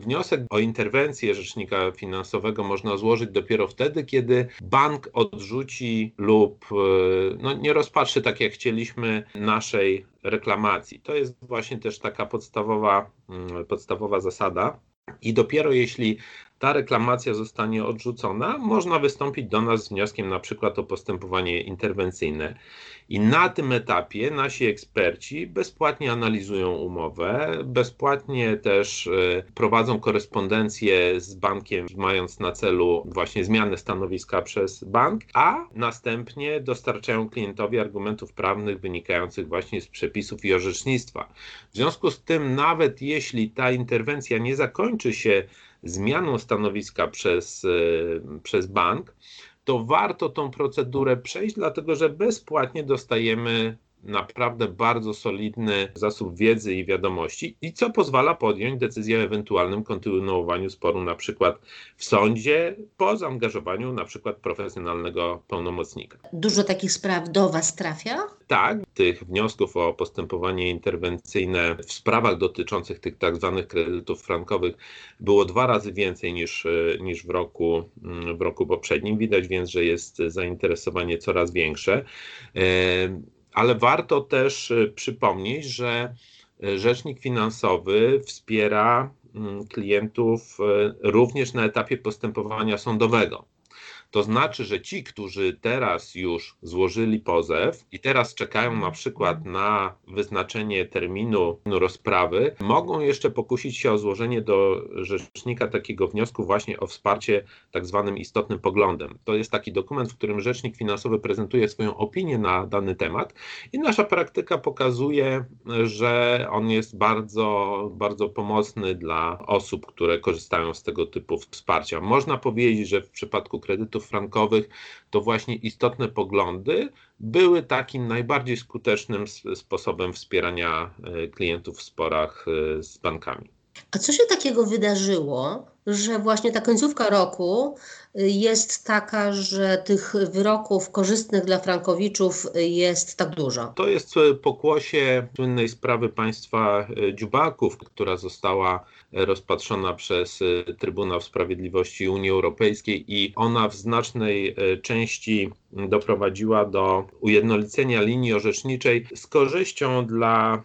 Wniosek o interwencję rzecznika finansowego można złożyć dopiero wtedy, kiedy bank odrzuci lub e, no, nie rozpatrzy tak jak chcieliśmy naszej reklamacji. To jest właśnie też taka podstawowa, mm, podstawowa zasada. I dopiero jeśli ta reklamacja zostanie odrzucona, można wystąpić do nas z wnioskiem na przykład o postępowanie interwencyjne. I na tym etapie nasi eksperci bezpłatnie analizują umowę, bezpłatnie też e, prowadzą korespondencję z bankiem, mając na celu właśnie zmianę stanowiska przez bank, a następnie dostarczają klientowi argumentów prawnych wynikających właśnie z przepisów i orzecznictwa. W związku z tym, nawet jeśli ta interwencja nie zakończy się zmianą stanowiska przez, e, przez bank, to warto tą procedurę przejść, dlatego że bezpłatnie dostajemy naprawdę bardzo solidny zasób wiedzy i wiadomości i co pozwala podjąć decyzję o ewentualnym kontynuowaniu sporu na przykład w sądzie po zaangażowaniu na przykład profesjonalnego pełnomocnika. Dużo takich spraw do Was trafia? Tak, tych wniosków o postępowanie interwencyjne w sprawach dotyczących tych tak zwanych kredytów frankowych było dwa razy więcej niż, niż w, roku, w roku poprzednim. Widać więc, że jest zainteresowanie coraz większe. Ale warto też e, przypomnieć, że e, rzecznik finansowy wspiera mm, klientów e, również na etapie postępowania sądowego. To znaczy, że ci, którzy teraz już złożyli pozew i teraz czekają na przykład na wyznaczenie terminu rozprawy, mogą jeszcze pokusić się o złożenie do rzecznika takiego wniosku właśnie o wsparcie tak zwanym istotnym poglądem. To jest taki dokument, w którym rzecznik finansowy prezentuje swoją opinię na dany temat i nasza praktyka pokazuje, że on jest bardzo, bardzo pomocny dla osób, które korzystają z tego typu wsparcia. Można powiedzieć, że w przypadku frankowych, to właśnie istotne poglądy były takim najbardziej skutecznym sposobem wspierania e, klientów w sporach e, z bankami. A co się takiego wydarzyło, że właśnie ta końcówka roku y, jest taka, że tych wyroków korzystnych dla frankowiczów jest tak dużo? To jest pokłosie słynnej sprawy państwa y, Dziubaków, która została rozpatrzona przez y, Trybunał Sprawiedliwości Unii Europejskiej i ona w znacznej części doprowadziła do ujednolicenia linii orzeczniczej z korzyścią dla,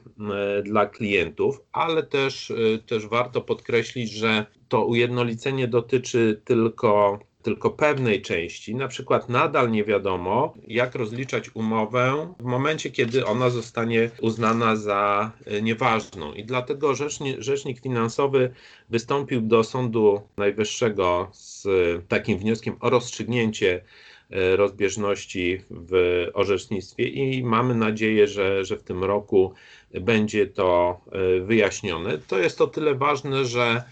dla klientów, ale też, też warto podkreślić, że to ujednolicenie dotyczy tylko, tylko pewnej części. Na przykład nadal nie wiadomo, jak rozliczać umowę w momencie, kiedy ona zostanie uznana za e, nieważną. I dlatego rzecznik, rzecznik finansowy wystąpił do Sądu Najwyższego z takim wnioskiem o rozstrzygnięcie e, rozbieżności w orzecznictwie i mamy nadzieję, że, że w tym roku będzie to e, wyjaśnione. To jest o tyle ważne, że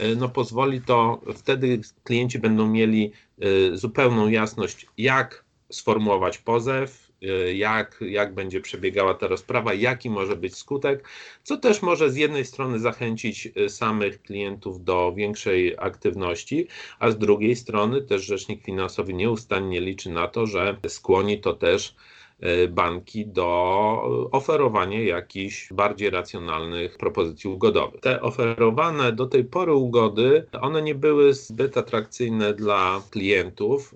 E, no pozwoli to, wtedy klienci będą mieli e, zupełną jasność, jak sformułować pozew, e, jak, jak będzie przebiegała ta rozprawa, jaki może być skutek, co też może z jednej strony zachęcić samych klientów do większej aktywności, a z drugiej strony też rzecznik finansowy nieustannie liczy na to, że skłoni to też E, banki do oferowania jakichś bardziej racjonalnych propozycji ugodowych. Te oferowane do tej pory ugody, one nie były zbyt atrakcyjne dla klientów,